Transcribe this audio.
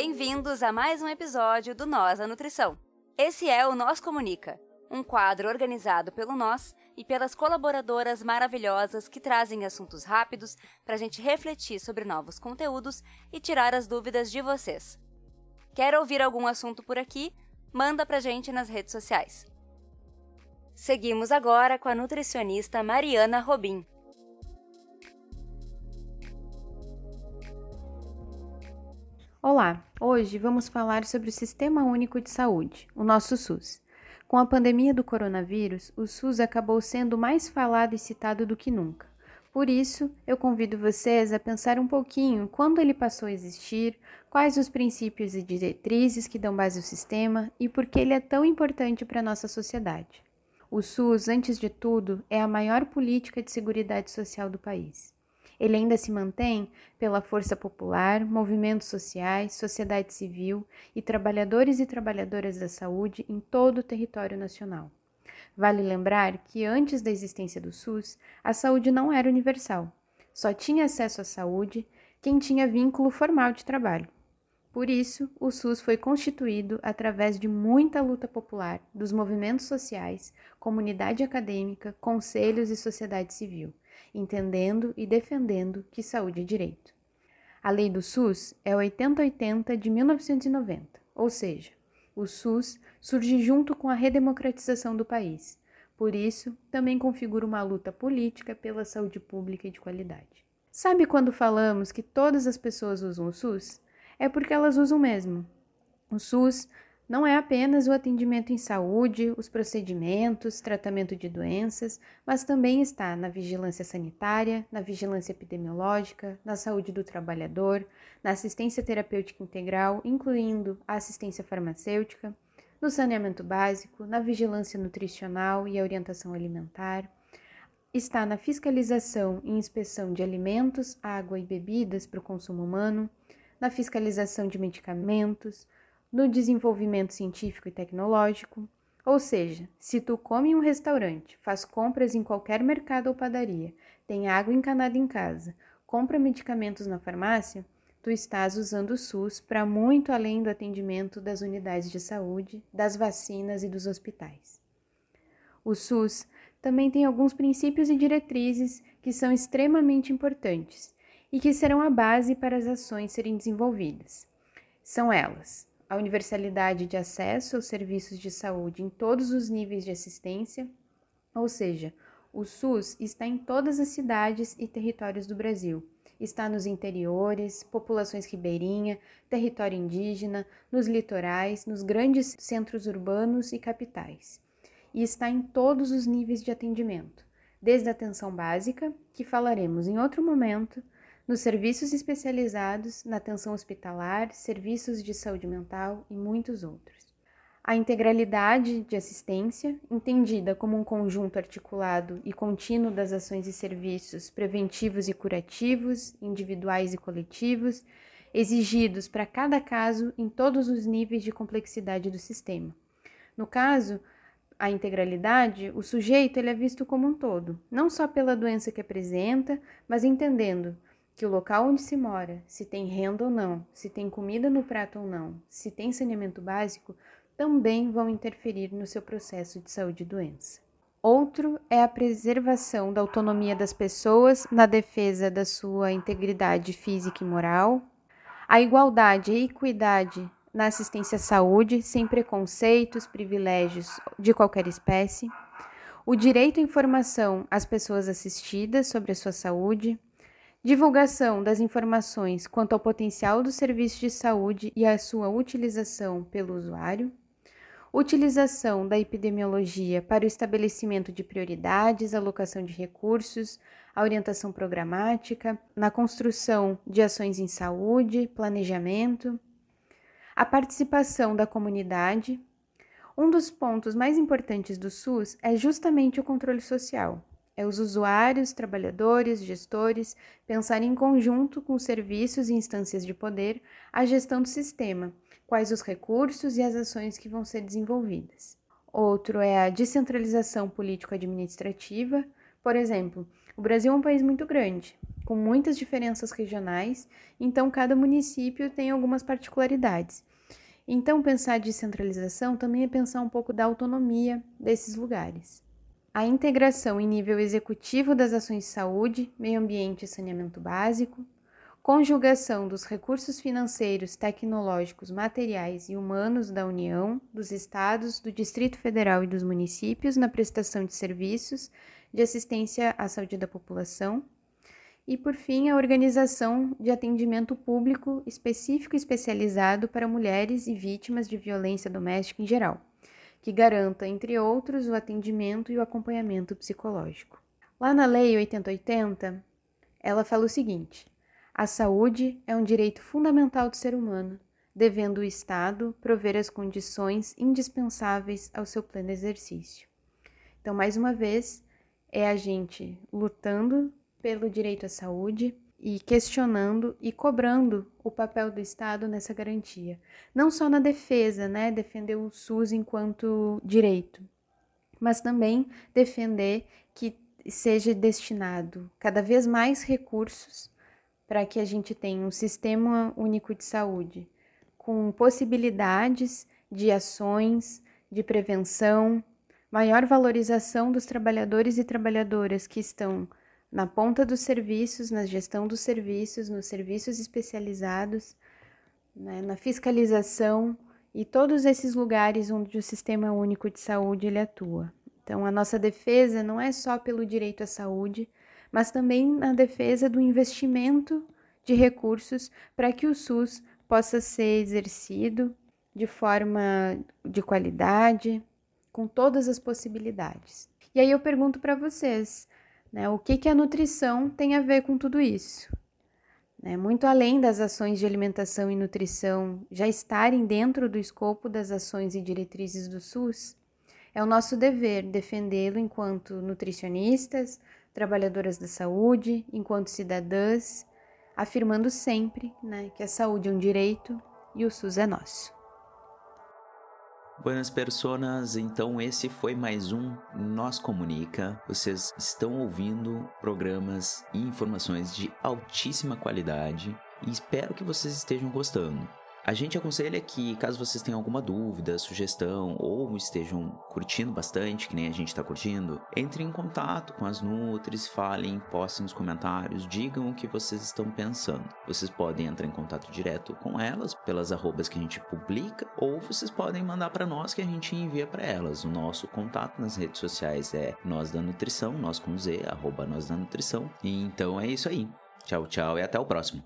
Bem-vindos a mais um episódio do Nós a Nutrição. Esse é o Nós Comunica, um quadro organizado pelo Nós e pelas colaboradoras maravilhosas que trazem assuntos rápidos para a gente refletir sobre novos conteúdos e tirar as dúvidas de vocês. Quer ouvir algum assunto por aqui? Manda pra gente nas redes sociais. Seguimos agora com a nutricionista Mariana Robin. Olá, hoje vamos falar sobre o Sistema Único de Saúde, o nosso SUS. Com a pandemia do coronavírus, o SUS acabou sendo mais falado e citado do que nunca. Por isso, eu convido vocês a pensar um pouquinho quando ele passou a existir, quais os princípios e diretrizes que dão base ao sistema e por que ele é tão importante para a nossa sociedade. O SUS, antes de tudo, é a maior política de seguridade social do país. Ele ainda se mantém pela força popular, movimentos sociais, sociedade civil e trabalhadores e trabalhadoras da saúde em todo o território nacional. Vale lembrar que antes da existência do SUS, a saúde não era universal. Só tinha acesso à saúde quem tinha vínculo formal de trabalho. Por isso, o SUS foi constituído através de muita luta popular dos movimentos sociais, comunidade acadêmica, conselhos e sociedade civil entendendo e defendendo que saúde é direito. A lei do SUS é 8080 de 1990, ou seja, o SUS surge junto com a redemocratização do país. Por isso, também configura uma luta política pela saúde pública e de qualidade. Sabe quando falamos que todas as pessoas usam o SUS? É porque elas usam mesmo. O SUS não é apenas o atendimento em saúde, os procedimentos, tratamento de doenças, mas também está na vigilância sanitária, na vigilância epidemiológica, na saúde do trabalhador, na assistência terapêutica integral, incluindo a assistência farmacêutica, no saneamento básico, na vigilância nutricional e orientação alimentar. Está na fiscalização e inspeção de alimentos, água e bebidas para o consumo humano, na fiscalização de medicamentos, no desenvolvimento científico e tecnológico, ou seja, se tu come em um restaurante, faz compras em qualquer mercado ou padaria, tem água encanada em casa, compra medicamentos na farmácia, tu estás usando o SUS para muito além do atendimento das unidades de saúde, das vacinas e dos hospitais. O SUS também tem alguns princípios e diretrizes que são extremamente importantes e que serão a base para as ações serem desenvolvidas. São elas: a universalidade de acesso aos serviços de saúde em todos os níveis de assistência, ou seja, o SUS está em todas as cidades e territórios do Brasil. Está nos interiores, populações ribeirinha, território indígena, nos litorais, nos grandes centros urbanos e capitais. E está em todos os níveis de atendimento, desde a atenção básica, que falaremos em outro momento, nos serviços especializados, na atenção hospitalar, serviços de saúde mental e muitos outros. A integralidade de assistência, entendida como um conjunto articulado e contínuo das ações e serviços preventivos e curativos, individuais e coletivos, exigidos para cada caso em todos os níveis de complexidade do sistema. No caso, a integralidade, o sujeito ele é visto como um todo, não só pela doença que apresenta, mas entendendo que o local onde se mora, se tem renda ou não, se tem comida no prato ou não, se tem saneamento básico, também vão interferir no seu processo de saúde e doença. Outro é a preservação da autonomia das pessoas na defesa da sua integridade física e moral, a igualdade e equidade na assistência à saúde, sem preconceitos, privilégios de qualquer espécie, o direito à informação às pessoas assistidas sobre a sua saúde, divulgação das informações quanto ao potencial do serviço de saúde e a sua utilização pelo usuário, utilização da epidemiologia para o estabelecimento de prioridades, alocação de recursos, a orientação programática, na construção de ações em saúde, planejamento, a participação da comunidade. Um dos pontos mais importantes do SUS é justamente o controle social é os usuários, trabalhadores, gestores pensarem em conjunto com os serviços e instâncias de poder a gestão do sistema, quais os recursos e as ações que vão ser desenvolvidas. Outro é a descentralização político-administrativa, Por exemplo, o Brasil é um país muito grande, com muitas diferenças regionais, então cada município tem algumas particularidades. Então, pensar descentralização também é pensar um pouco da autonomia desses lugares. A integração em nível executivo das ações de saúde, meio ambiente e saneamento básico, conjugação dos recursos financeiros, tecnológicos, materiais e humanos da União, dos Estados, do Distrito Federal e dos municípios na prestação de serviços de assistência à saúde da população, e, por fim, a organização de atendimento público específico e especializado para mulheres e vítimas de violência doméstica em geral, que garanta, entre outros, o atendimento e o acompanhamento psicológico. Lá na Lei 8080, ela fala o seguinte: a saúde é um direito fundamental do ser humano, devendo o Estado prover as condições indispensáveis ao seu pleno exercício. Então, mais uma vez, é a gente lutando pelo direito à saúde e questionando e cobrando o papel do Estado nessa garantia. Não só na defesa, né, defender o SUS enquanto direito, mas também defender que seja destinado cada vez mais recursos para que a gente tenha um sistema único de saúde com possibilidades de ações de prevenção, maior valorização dos trabalhadores e trabalhadoras que estão na ponta dos serviços, na gestão dos serviços, nos serviços especializados, né, na fiscalização e todos esses lugares onde o Sistema Único de Saúde ele atua. Então, a nossa defesa não é só pelo direito à saúde, mas também na defesa do investimento de recursos para que o SUS possa ser exercido de forma de qualidade, com todas as possibilidades. E aí eu pergunto para vocês, né? O que, que a nutrição tem a ver com tudo isso? Né? Muito além das ações de alimentação e nutrição já estarem dentro do escopo das ações e diretrizes do SUS, é o nosso dever defendê-lo enquanto nutricionistas, trabalhadoras da saúde, enquanto cidadãs, afirmando sempre né, que a saúde é um direito e o SUS é nosso. Buenas personas, então esse foi mais um Nós Comunica. Vocês estão ouvindo programas e informações de altíssima qualidade e espero que vocês estejam gostando. A gente aconselha que, caso vocês tenham alguma dúvida, sugestão ou estejam curtindo bastante, que nem a gente está curtindo, entrem em contato com as Nutris, falem, postem nos comentários, digam o que vocês estão pensando. Vocês podem entrar em contato direto com elas pelas arrobas que a gente publica ou vocês podem mandar para nós que a gente envia para elas. O nosso contato nas redes sociais é Nós da Nutrição, nós com Z, arroba Nós da Nutrição. E então é isso aí. Tchau, tchau e até o próximo.